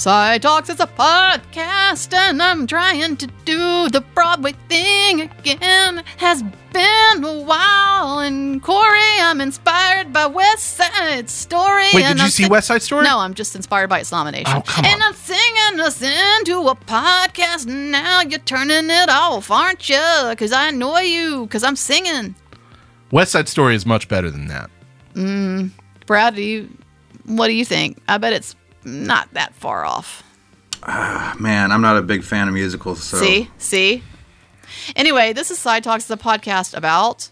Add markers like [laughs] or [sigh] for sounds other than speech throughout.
Side Talks is a podcast, and I'm trying to do the Broadway thing again. Has been a while, and Corey, I'm inspired by West Side Story. Wait, and did you I'm see sing- West Side Story? No, I'm just inspired by its nomination. Oh, come on. and. I'm singing us into a podcast. Now you're turning it off, aren't you? Because I annoy you, because I'm singing. West Side Story is much better than that. Mm, Brad, do you, what do you think? I bet it's not that far off. Ah, man, I'm not a big fan of musicals. So See? See? Anyway, this is Side Talks, the podcast about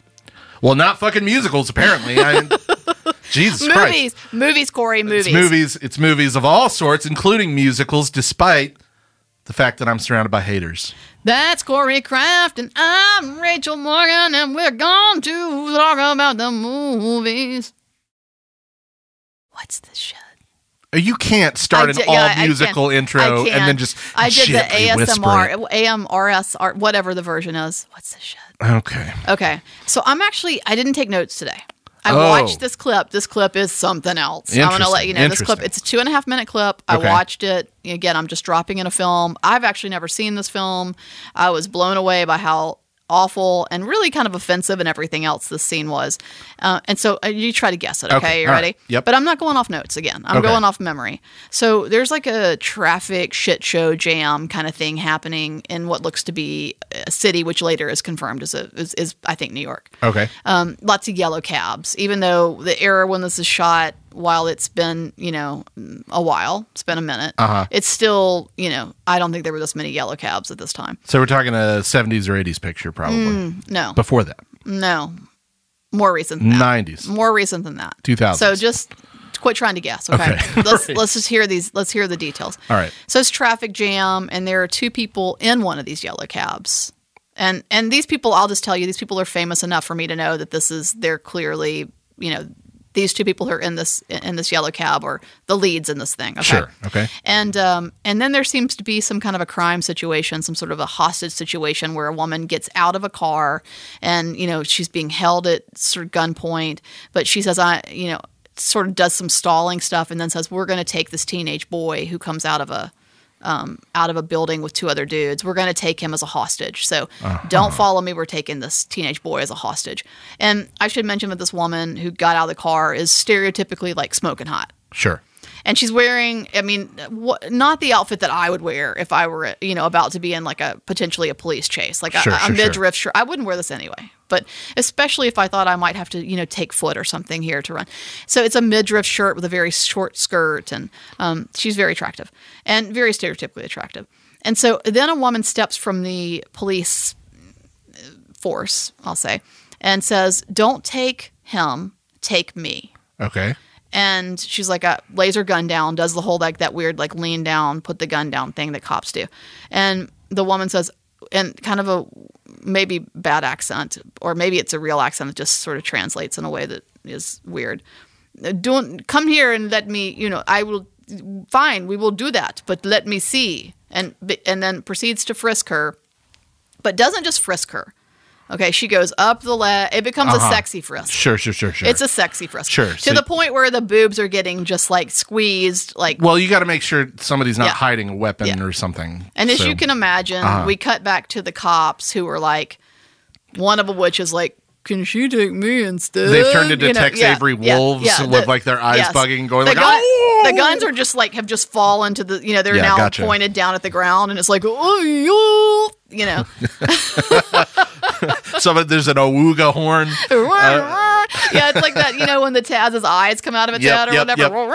Well, not fucking musicals, apparently. I, [laughs] Jesus Christ. movies. Movies, Corey, movies. It's movies. It's movies of all sorts, including musicals, despite the fact that I'm surrounded by haters. That's Corey Kraft, and I'm Rachel Morgan, and we're going to talk about the movies. What's the shit? You can't start I an all yeah, musical intro and then just I did the ASMR. AMRS, whatever the version is. What's this shit? Okay. Okay, so I'm actually I didn't take notes today. I Oh. watched this clip. This clip is something else. I'm gonna let you know this clip. It's a two and a half minute clip. I Okay. watched it again. I'm just dropping in a film. I've actually never seen this film. I was blown away by how awful and really kind of offensive and everything else this scene was. Uh, and so uh, you try to guess it. Okay, Okay, you ready? right. Yep. But I'm not going off notes again. I'm Okay. going off memory. So there's like a traffic shit show jam kind of thing happening in what looks to be a city, which later is confirmed as a is, is I think New York Okay. um, lots of yellow cabs. Even though the era when this is shot, while it's been you know a while, it's been a minute. Uh-huh. It's still you know I don't think there were this many yellow cabs at this time. So we're talking a 70s or 80s picture, probably. Mm. No, Before that, no, more recent than that. 90s. More recent than that. 2000s. So just quit trying to guess. Okay, Okay. [laughs] let's right. let's just hear these. Let's hear the details. All right. So it's traffic jam, and there are two people in one of these yellow cabs. And and these people, I'll just tell you, these people are famous enough for me to know that this is they're clearly, you know, these two people who are in this in this yellow cab or the leads in this thing. Okay? Sure. Okay. And um, and then there seems to be some kind of a crime situation, some sort of a hostage situation where a woman gets out of a car, and you know she's being held at sort of gunpoint, but she says, "I," you know, sort of does some stalling stuff, and then says, "We're going to take this teenage boy who comes out of a." Um, out of a building with two other dudes. We're going to take him as a hostage. So don't follow me. We're taking this teenage boy as a hostage. And I should mention that this woman who got out of the car is stereotypically like smoking hot Sure. and she's wearing i mean what, not the outfit that i would wear if i were you know about to be in like a potentially a police chase like Sure, a, a sure, sure. midriff shirt i wouldn't wear this anyway but especially if i thought i might have to you know take foot or something here to run. So it's a midriff shirt with a very short skirt and um, she's very attractive and very stereotypically attractive. And so then a woman steps from the police force i'll say and says don't take him take me. Okay. and she's like a laser gun down does the whole like that weird like lean down put the gun down thing that cops do. And the woman says and kind of a maybe bad accent or maybe it's a real accent that just sort of translates in a way that is weird. Don't come here and let me you know i will fine we will do that but let me see. And and then proceeds to frisk her but doesn't just frisk her okay she goes up the leg it becomes Uh-huh. a sexy frisk Sure, sure, sure, sure. it's a sexy frisk. Sure, To so- the point where the boobs are getting just like squeezed, like. well, you got to make sure somebody's not Yeah. hiding a weapon Yeah. or something. and as you can imagine, Uh-huh. we cut back to the cops who were like, one of which is like, "Can she take me instead?" They've turned into You know, Tex yeah, Avery wolves yeah, with, the- like, their eyes yes. bugging, going the like, gun- "Oh!" The guns are just like have just fallen to the, you know, they're now gotcha. pointed down at the ground, and it's like, oh, you know. [laughs] [laughs] Some there's an awuga horn. [laughs] yeah, it's like that, you know, when the Taz's eyes come out of its Yep, head or yep, whatever.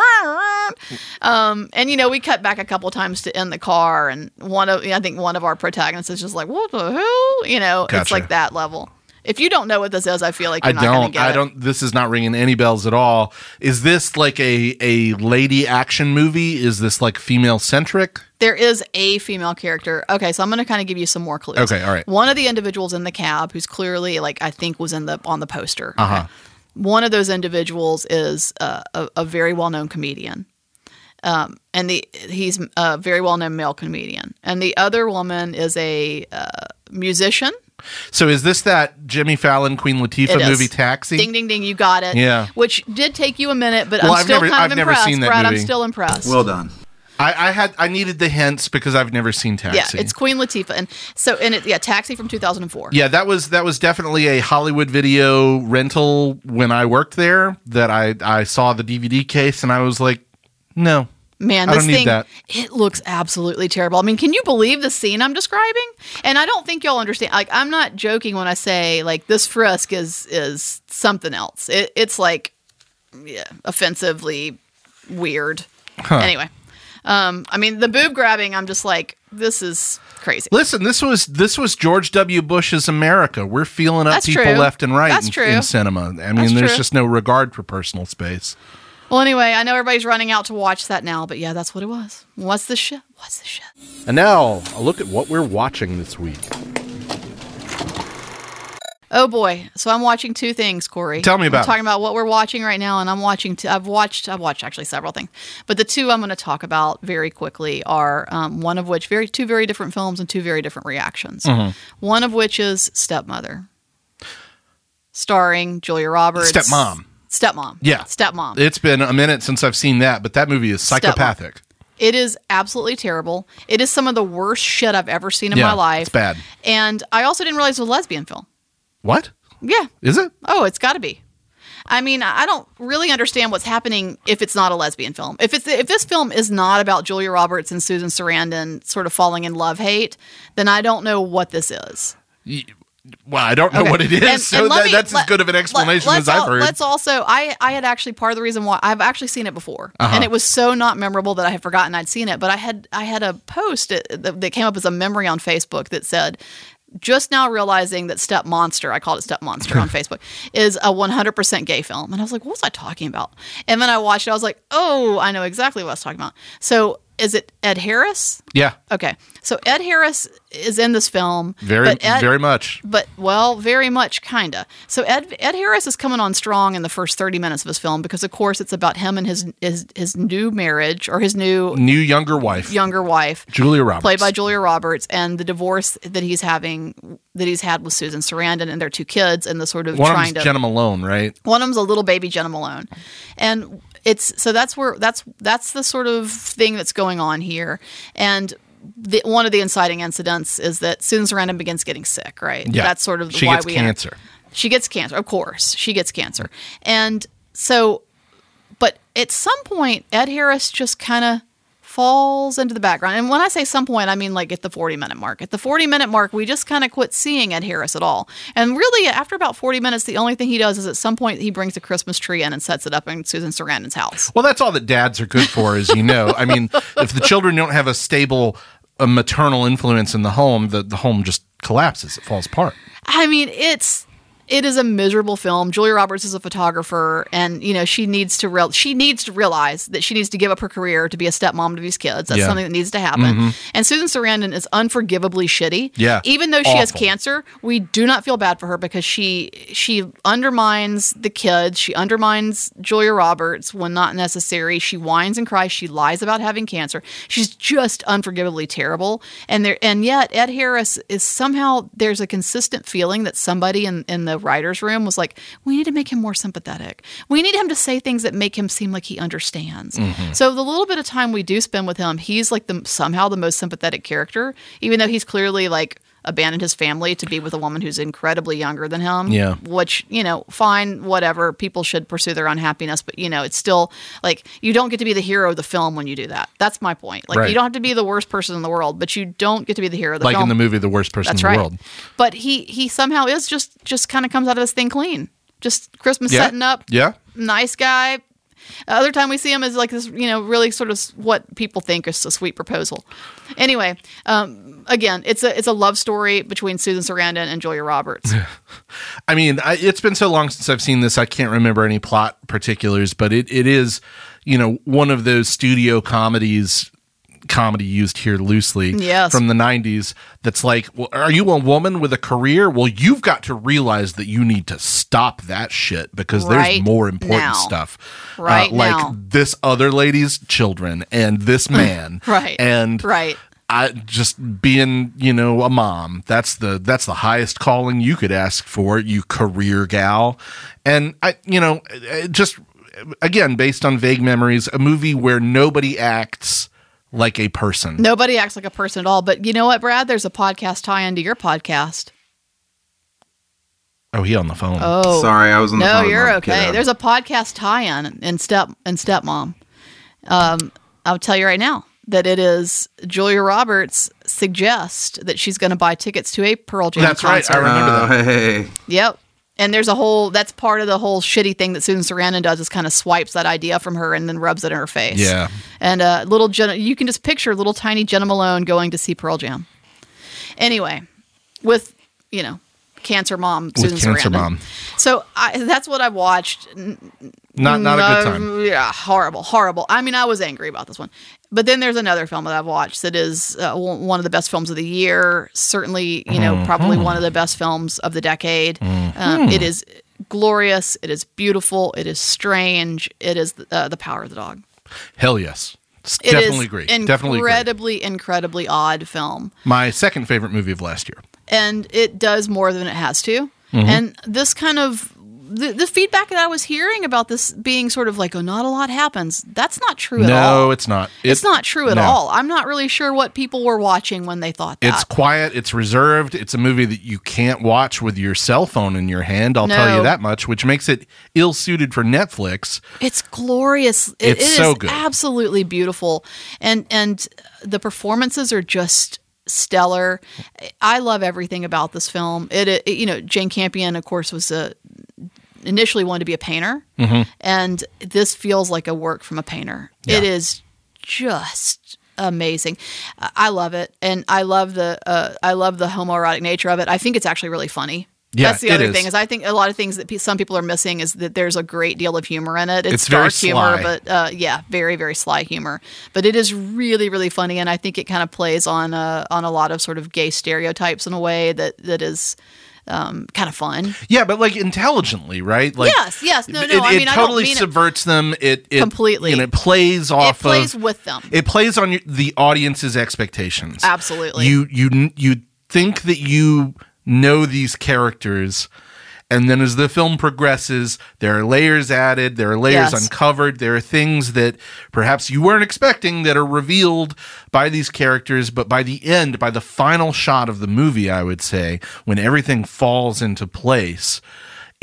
Um, and you know, we cut back a couple times to in the car, and one of I think one of our protagonists is just like, "What the hell?" You know, it's like that level. If you don't know what this is, I feel like I you're not don't. get I it. don't. This is not ringing any bells at all. Is this like a a lady action movie? Is this like female centric? There is a female character. Okay, so I'm going to kind of give you some more clues. Okay, all right. One of the individuals in the cab, who's clearly like I think was in the on the poster. Uh huh. okay? One of those individuals is uh, a, a very well known comedian. Um, and the he's a very well known male comedian, and the other woman is a uh, musician. So is this that Jimmy Fallon Queen Latifah It is. movie Taxi? Ding ding ding, you got it. Yeah. Which did take you a minute, but Well, I'm I've still never- kind I've of never impressed. seen that Brad, I'm still impressed. Well done. I, I had I needed the hints because I've never seen Taxi. Yeah, it's Queen Latifah, and so and it yeah, Taxi from 2004. Yeah, that was that was definitely a Hollywood video rental when I worked there. That I I saw the DVD case and I was like, no, Man, this thing it looks absolutely terrible. I mean, can you believe the scene I'm describing? And I don't think y'all understand. Like, I'm not joking when I say like this frisk is is something else. It, it's like yeah, offensively weird. Anyway, um, I mean, the boob grabbing. I'm just like, this is crazy. Listen, this was this was George W. Bush's America. We're feeling up That's people true. left and right in, in cinema. I mean, That's there's true. just no regard for personal space. Well, anyway, I know everybody's running out to watch that now, but yeah, that's what it was. What's the shit? What's the shit? And now a look at what we're watching this week. Oh boy! So I'm watching two things, Corey. Tell me about I'm talking about what we're watching right now, and I'm watching. T- I've watched. I've watched actually several things, but the two I'm going to talk about very quickly are um, one of which very two very different films and two very different reactions. Mm-hmm. One of which is Stepmother, starring Julia Roberts. Stepmom. Stepmom. Yeah. Stepmom. It's been a minute since I've seen that, but that movie is psychopathic. It is absolutely terrible. It is some of the worst shit I've ever seen in Yeah, my life. it's bad. And I also didn't realize it was a lesbian film. What Yeah. is it? Oh, it's got to be. I mean, I don't really understand what's happening if it's not a lesbian film. If it's if this film is not about Julia Roberts and Susan Sarandon sort of falling in love hate, then I don't know what this is. Well, I don't know Okay. what it is, And- so and that, me- that's as good of an explanation let- as I've heard. Let's also, I, I had actually part of the reason why I've actually seen it before, Uh-huh. and it was so not memorable that I had forgotten I'd seen it. But I had I had a post that, that came up as a memory on Facebook that said. Just now realizing that Step Monster, I called it Step Monster on [laughs] Facebook, is a 100% gay film. And I was like, what was I talking about? And then I watched it. I was like, oh, I know exactly what I was talking about. So is it Ed Harris? yeah, Okay. So Ed Harris is in this film. very, but Ed, very much. but well, very much, kinda. So Ed Ed Harris is coming on strong in the first thirty minutes of his film because, of course, it's about him and his his his new marriage or his new New younger wife, younger wife, Julia Roberts, played by Julia Roberts, and the divorce that he's having that he's had with Susan Sarandon and their two kids, and the sort of One of trying them's to Jena Malone, right? one of them's a little baby Jena Malone, and it's so that's where that's that's the sort of thing that's going on here. And the, one of the inciting incidents is that Susan Sarandon begins getting sick. Right, Yeah, that's sort of she why gets we cancer. She gets cancer, of course. She gets cancer, and so, but at some point, Ed Harris just kind of falls into the background. And when I say some point, I mean like at the 40 minute mark. At the 40 minute mark, we just kind of quit seeing Ed Harris at all. And really, after about 40 minutes, the only thing he does is at some point he brings a Christmas tree in and sets it up in Susan Sarandon's house. Well, that's all that dads are good for, as you know. I mean, if the children don't have a stable uh, maternal influence in the home, the, the home just collapses. It falls apart. I mean, it's it is a miserable film. Julia Roberts is a photographer, and you know she needs to real she needs to realize that she needs to give up her career to be a stepmom to these kids. That's Yeah. something that needs to happen. Mm-hmm. And Susan Sarandon is unforgivably shitty. Yeah. even though she has cancer, we do not feel bad for her because she she undermines the kids. She undermines Julia Roberts when not necessary. She whines and cries. She lies about having cancer. She's just unforgivably terrible. And there and yet Ed Harris is somehow there's a consistent feeling that somebody in, in the writer's room was like, we need to make him more sympathetic. We need him to say things that make him seem like he understands. Mm-hmm. So the little bit of time we do spend with him, he's like the somehow the most sympathetic character, even though he's clearly like abandoned his family to be with a woman who's incredibly younger than him. Yeah. Which, you know, fine, whatever. People should pursue their unhappiness, but you know, it's still like you don't get to be the hero of the film when you do that. That's my point. Like Right. you don't have to be the worst person in the world, but you don't get to be the hero of the Like film. in the movie The Worst Person That's in the right. World. But he he somehow is just just kind of comes out of this thing clean. Just Christmas Yeah. setting up, Yeah. nice guy. Other time we see him is like this, you know, really sort of what people think is a sweet proposal. Anyway, um, again, it's a it's a love story between Susan Sarandon and Julia Roberts. [laughs] I mean, I, it's been so long since I've seen this, I can't remember any plot particulars, but it, it is, you know, one of those studio comedies, comedy used here loosely Yes. from the 90s that's like, well, are you a woman with a career? Well, you've got to realize that you need to stop that shit because Right there's more important now. stuff. Uh, Right like now. this other lady's children and this [laughs] man. Right. And Right. I just being, you know, a mom. That's the that's the highest calling you could ask for, you career gal. And I, you know, just again based on vague memories, a movie where nobody acts like a person. Nobody acts like a person at all. But you know what, Brad? There's a podcast tie into your podcast. Oh, he on the phone. Oh, Sorry, I was on the no, phone with you're my okay. There's a podcast tie-in in step and stepmom. Um, I'll tell you right now that it is Julia Roberts suggest that she's going to buy tickets to a Pearl Jam concert. That's right. I concert. remember Oh, that. hey, Yep. And there's a whole that's part of the whole shitty thing that Susan Sarandon does is kind of swipes that idea from her and then rubs it in her face. Yeah. And uh, little Jena, you can just picture little tiny Jena Malone going to see Pearl Jam. Anyway, with you know, cancer mom Susan Cancer Sarandon. Mom. So I, that's what I've watched. Not not a good time. Yeah, horrible, horrible. I mean, I was angry about this one. But then there's another film that I've watched that is uh, one of the best films of the year. Certainly, you know, probably Mm-hmm. one of the best films of the decade. Um, it is glorious. It is beautiful. It is strange. It is uh, the power of the dog. Hell yes. It is Definitely agree. Definitely agree. incredibly, incredibly odd film. My second favorite movie of last year. and it does more than it has to. Mm-hmm. And this kind of the, the feedback that I was hearing about this being sort of like, oh, not a lot happens. That's not true at all. No, it's not. it's not true at no. all. I'm not really sure what people were watching when they thought that. It's quiet. It's reserved. It's a movie that you can't watch with your cell phone in your hand. I'll tell you that much, which makes it ill suited for Netflix. It's glorious. It- It's it is so good. absolutely beautiful, and and the performances are just stellar. I love everything about this film. It, it you know Jane Campion, of course, was a initially wanted to be a painter, Mm-hmm. and this feels like a work from a painter. It Yeah. is just amazing. I love it, and I love the uh, I love the homoerotic nature of it. I think it's actually really funny. Yeah, That's the other is. thing is I think a lot of things that pe- some people are missing is that there's a great deal of humor in it. It's, It's dark humor, but uh, yeah, very very sly humor. But it is really really funny, and I think it kind of plays on uh, on a lot of sort of gay stereotypes in a way that that is um, kind of fun. Yeah, but like intelligently, right? Like Yes, yes. No, no, It, I it mean, I don't totally mean it- subverts them. It, it Completely. You know, it plays off. Of it plays of with them. it plays on your, the audience's expectations. Absolutely. You you you think that you know these characters and then as the film progresses there are layers added there are layers Yes. uncovered there are things that perhaps you weren't expecting that are revealed by these characters but by the end by the final shot of the movie i would say when everything falls into place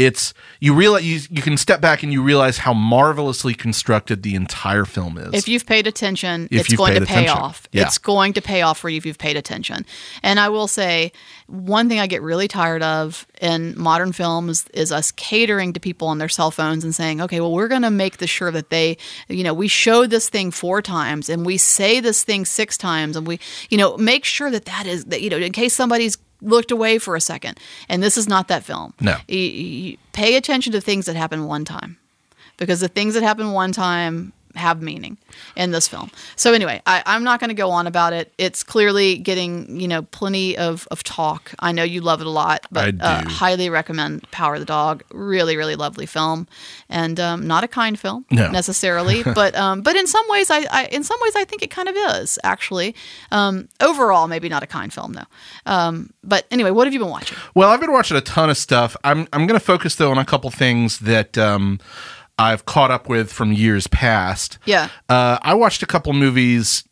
it's you realize you, you can step back and you realize how marvelously constructed the entire film is If you've paid attention, If it's going to pay attention. off. Yeah. It's going to pay off for you if you've paid attention. And I will say, one thing I get really tired of in modern films is us catering to people on their cell phones and saying, okay, well, we're going to make this sure that they, you know, we show this thing four times and we say this thing six times and we, you know, make sure that that is, that, you know, in case somebody's looked away for a second. And this is not that film. No. You, you pay attention to things that happen one time because the things that happen one time have meaning in this film. So anyway, I, I'm not going to go on about it. It's clearly getting you know plenty of, of talk. I know you love it a lot, but I Uh, highly recommend Power of the Dog. Really, really lovely film, and um, not a kind film No. [laughs] necessarily, but um, but in some ways, I, I in some ways I think it kind of is actually. Um, overall, maybe not a kind film though. Um, but anyway, what have you been watching? Well, I've been watching a ton of stuff. I'm I'm going to focus though on a couple things that um, I've caught up with from years past. Yeah. Uh, I watched a couple movies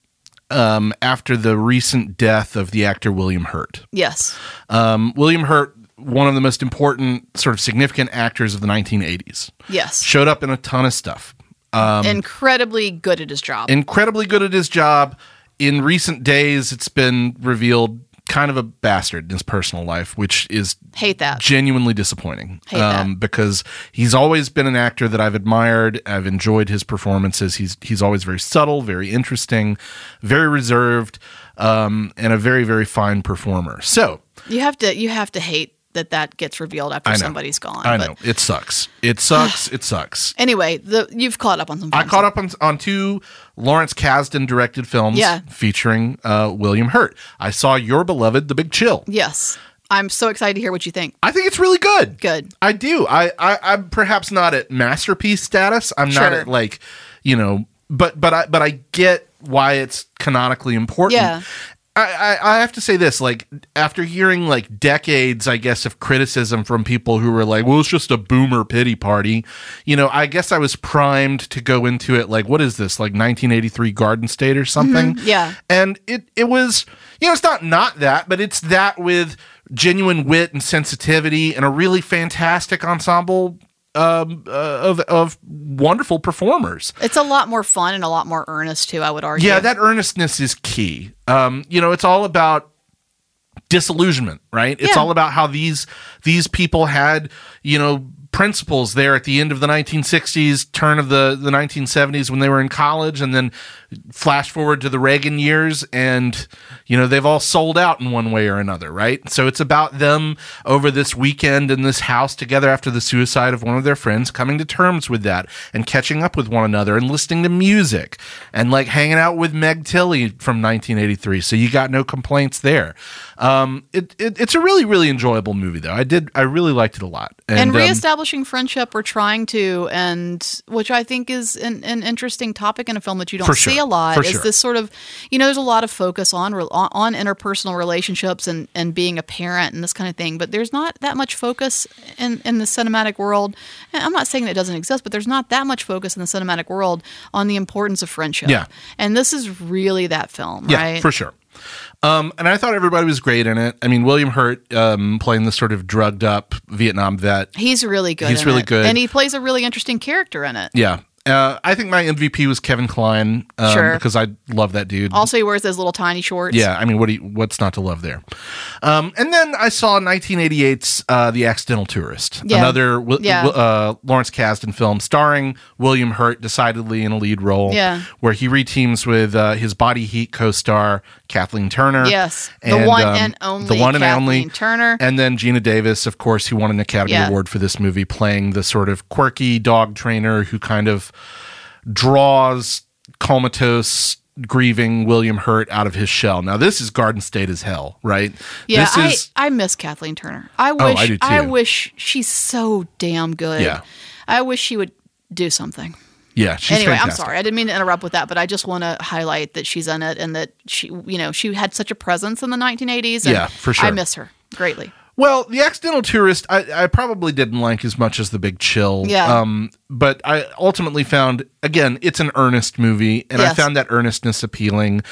um, after the recent death of the actor William Hurt. Yes. Um, William Hurt, one of the most important, sort of significant actors of the 1980s, Yes. showed up in a ton of stuff. Um, Incredibly good at his job. incredibly good at his job. In recent days, it's been revealed kind of a bastard in his personal life, which is Hate that. genuinely disappointing. Hate that. because he's always been an actor that I've admired. I've enjoyed his performances. He's he's always very subtle, very interesting, very reserved, um, and a very very fine performer. So You have to you have to hate that that gets revealed after somebody's gone. I but know it sucks. It sucks. it sucks. [sighs] Anyway, the you've caught up on some. I caught up on, on two Lawrence Kasdan directed films Yeah. featuring uh, William Hurt. I saw Your Beloved, The Big Chill. Yes, I'm so excited to hear what you think. I think it's really good. Good. I do. I, I I'm perhaps not at masterpiece status. I'm not at like, you know, but but I but I get why it's canonically important. Yeah. I, I, have to say this like after hearing like decades i guess of criticism from people who were like well it's just a boomer pity party you know i guess i was primed to go into it like what is this like 1983 garden state or mm-hmm. something yeah. and it it was you know it's not not that but it's that with genuine wit and sensitivity and a really fantastic ensemble um, uh, of of wonderful performers It's a lot more fun and a lot more earnest too. I would argue. yeah, that earnestness is key. Um, you know, it's all about disillusionment, right? It's Yeah. all about how these these people had, you know, principles there at the end of the 1960s, turn of the the 1970s when they were in college and then flash forward to the Reagan years and you know, they've all sold out in one way or another, right? So it's about them over this weekend in this house together after the suicide of one of their friends coming to terms with that and catching up with one another and listening to music and like hanging out with Meg Tilly from 1983. So you got no complaints there. Um, it, it it's a really really enjoyable movie though. I did I really liked it a lot. and um, reestablishing friendship we're trying to and which i think is an, an interesting topic in a film that you don't For see sure. a lot For is sure. this sort of you know there's a lot of focus on on, on interpersonal relationships and and being a parent and this kind of thing but there's not that much focus in in the cinematic world and i'm not saying that it doesn't exist but there's not that much focus in the cinematic world on the importance of friendship Yeah. and this is really that film yeah, right for sure. Um, and I thought everybody was great in it. I mean, William Hurt um, playing the sort of drugged up Vietnam vet. he's really good He's in really it. good. and he plays a really interesting character in it Yeah. Uh, I think my MVP was Kevin Kline um, Sure. because I love that dude. also he wears those little tiny shorts Yeah, I mean, what do you, what's not to love there? Um, and then I saw 1988's uh, The Accidental Tourist, Yeah. another Wi- Yeah. Wi- uh, Lawrence Kasdan film starring William Hurt, decidedly in a lead role. Yeah. where he reteams with uh, his Body Heat co-star Kathleen Turner. Yes, the one and only the one and Kathleen only Turner. and then Geena Davis, of course, who won an Academy Yeah. Award for this movie, playing the sort of quirky dog trainer who kind of draws comatose grieving William Hurt out of his shell. Now this is Garden State as hell, right? Yeah, this I, is I miss Kathleen Turner. I wish oh, I do too. I wish she's so damn good. Yeah. I wish she would do something. yeah, she's anyway, fantastic. I'm sorry. I didn't mean to interrupt with that, but I just want to highlight that she's in it and that she, you know, she had such a presence in the 1980s. Yeah, for sure. I miss her greatly. Well, the accidental tourist, I, I probably didn't like as much as the Big Chill. Yeah. Um, but I ultimately found again, it's an earnest movie, and I found that earnestness appealing.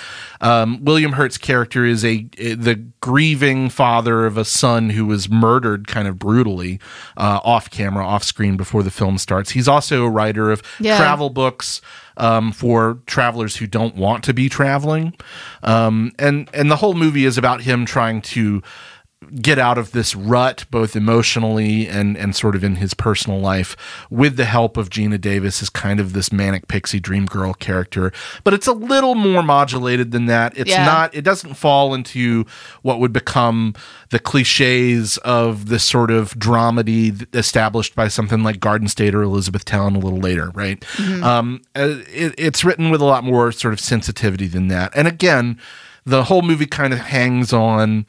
Um, William Hurt's character is a, the grieving father of a son who was murdered kind of brutally uh, off camera, off screen before the film starts. He's also a writer of Yeah. travel books um, for travelers who don't want to be traveling, um, and and the whole movie is about him trying to get out of this rut both emotionally and and sort of in his personal life with the help of Geena Davis as kind of this manic pixie dream girl character. But it's a little more modulated than that. It's Yeah. not it doesn't fall into what would become the cliches of the sort of dramedy established by something like Garden State or Elizabethtown a little later right? Um uh, it, it's written with a lot more sort of sensitivity than that. And again the whole movie kind of hangs on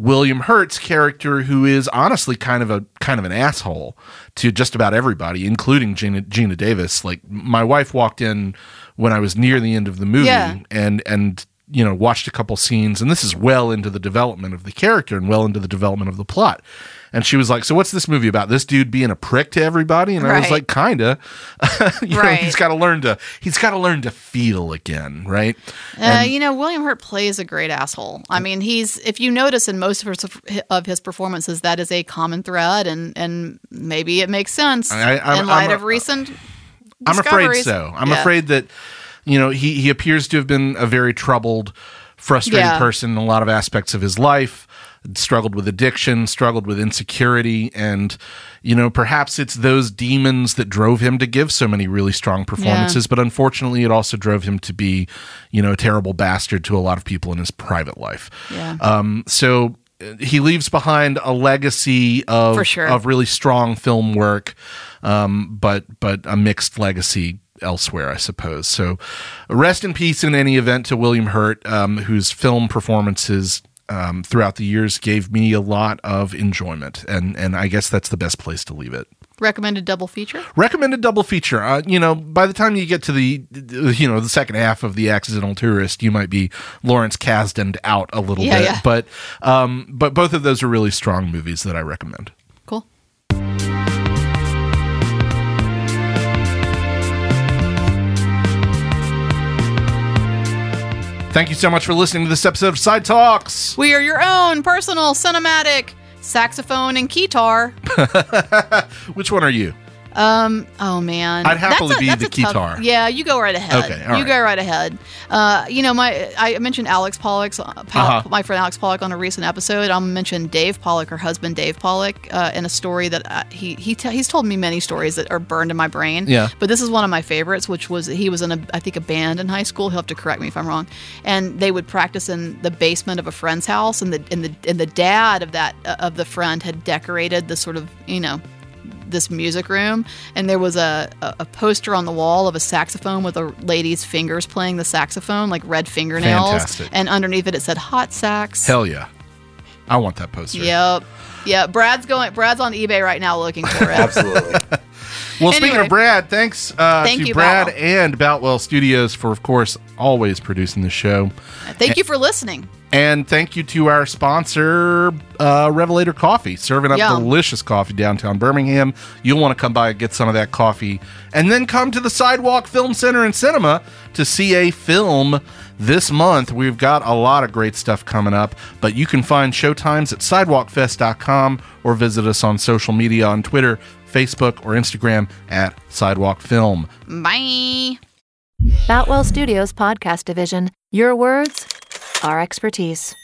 William Hurt's character, who is honestly kind of a kind of an asshole to just about everybody, including Geena, Geena Davis. Like my wife walked in when I was near the end of the movie, Yeah. and and you know watched a couple scenes, and this is well into the development of the character and well into the development of the plot. And she was like, "So what's this movie about? This dude being a prick to everybody?" And I was like, "Kinda." [laughs] you know, Right. he's got to learn to he's got to learn to feel again, right? Uh, you know, William Hurt plays a great asshole. I mean, he's if you notice in most of his, of his performances, that is a common thread, and and maybe it makes sense I- I'm- in light a- of recent. I'm afraid so. I'm Yeah. afraid that you know he he appears to have been a very troubled, frustrated Yeah. person in a lot of aspects of his life. Struggled with addiction, struggled with insecurity, and you know perhaps it's those demons that drove him to give so many really strong performances. But unfortunately, it also drove him to be, you know, a terrible bastard to a lot of people in his private life. Yeah. Um, so he leaves behind a legacy of sure. of really strong film work, um, but but a mixed legacy elsewhere, I suppose. So, rest in peace in any event to William Hurt, um, whose film performances. Um, throughout the years, gave me a lot of enjoyment, and and I guess that's the best place to leave it. Recommended double feature. recommended double feature uh, you know by the time you get to the you know the second half of the accidental tourist you might be lawrence kasdan out a little Yeah, bit yeah. but um but both of those are really strong movies that i recommend thank you so much for listening to this episode of side talks We are your own personal cinematic saxophone and guitar. [laughs] which one are you Um. Oh man. I'd happily That's be that's the tough- guitar. Yeah, you go right ahead. Okay, you right. go right ahead. Uh, you know, my I mentioned Alex Pollock, uh, Pol- Uh-huh. my friend Alex Pollock on a recent episode. I'll mention Dave Pollock, her husband Dave Pollock, uh, in a story that uh, he he t- he's told me many stories that are burned in my brain. Yeah. But this is one of my favorites, which was he was in a I think a band in high school. He'll have to correct me if I'm wrong. And they would practice in the basement of a friend's house, and the and the and the dad of that uh, of the friend had decorated the sort of you know this music room and there was a, a, a poster on the wall of a saxophone with a lady's fingers playing the saxophone like red fingernails. Fantastic. and underneath it it said hot sax. Hell yeah. I want that poster. Yep. Yeah brad's going brad's on ebay right now looking for it. Absolutely. [laughs] well speaking of brad thanks uh Thank to you, brad Boutwell. and boutwell studios for of course always producing the show. Thank you for listening And thank you to our sponsor, uh, Revelator Coffee, serving up Yum. delicious coffee downtown Birmingham. You'll want to come by and get some of that coffee. And then come to the Sidewalk Film Center and Cinema to see a film this month. We've got a lot of great stuff coming up, but you can find showtimes at sidewalkfest.com or visit us on social media on Twitter, Facebook, or Instagram at Sidewalk Film. bye Boutwell Studios Podcast Division. Your words, our expertise.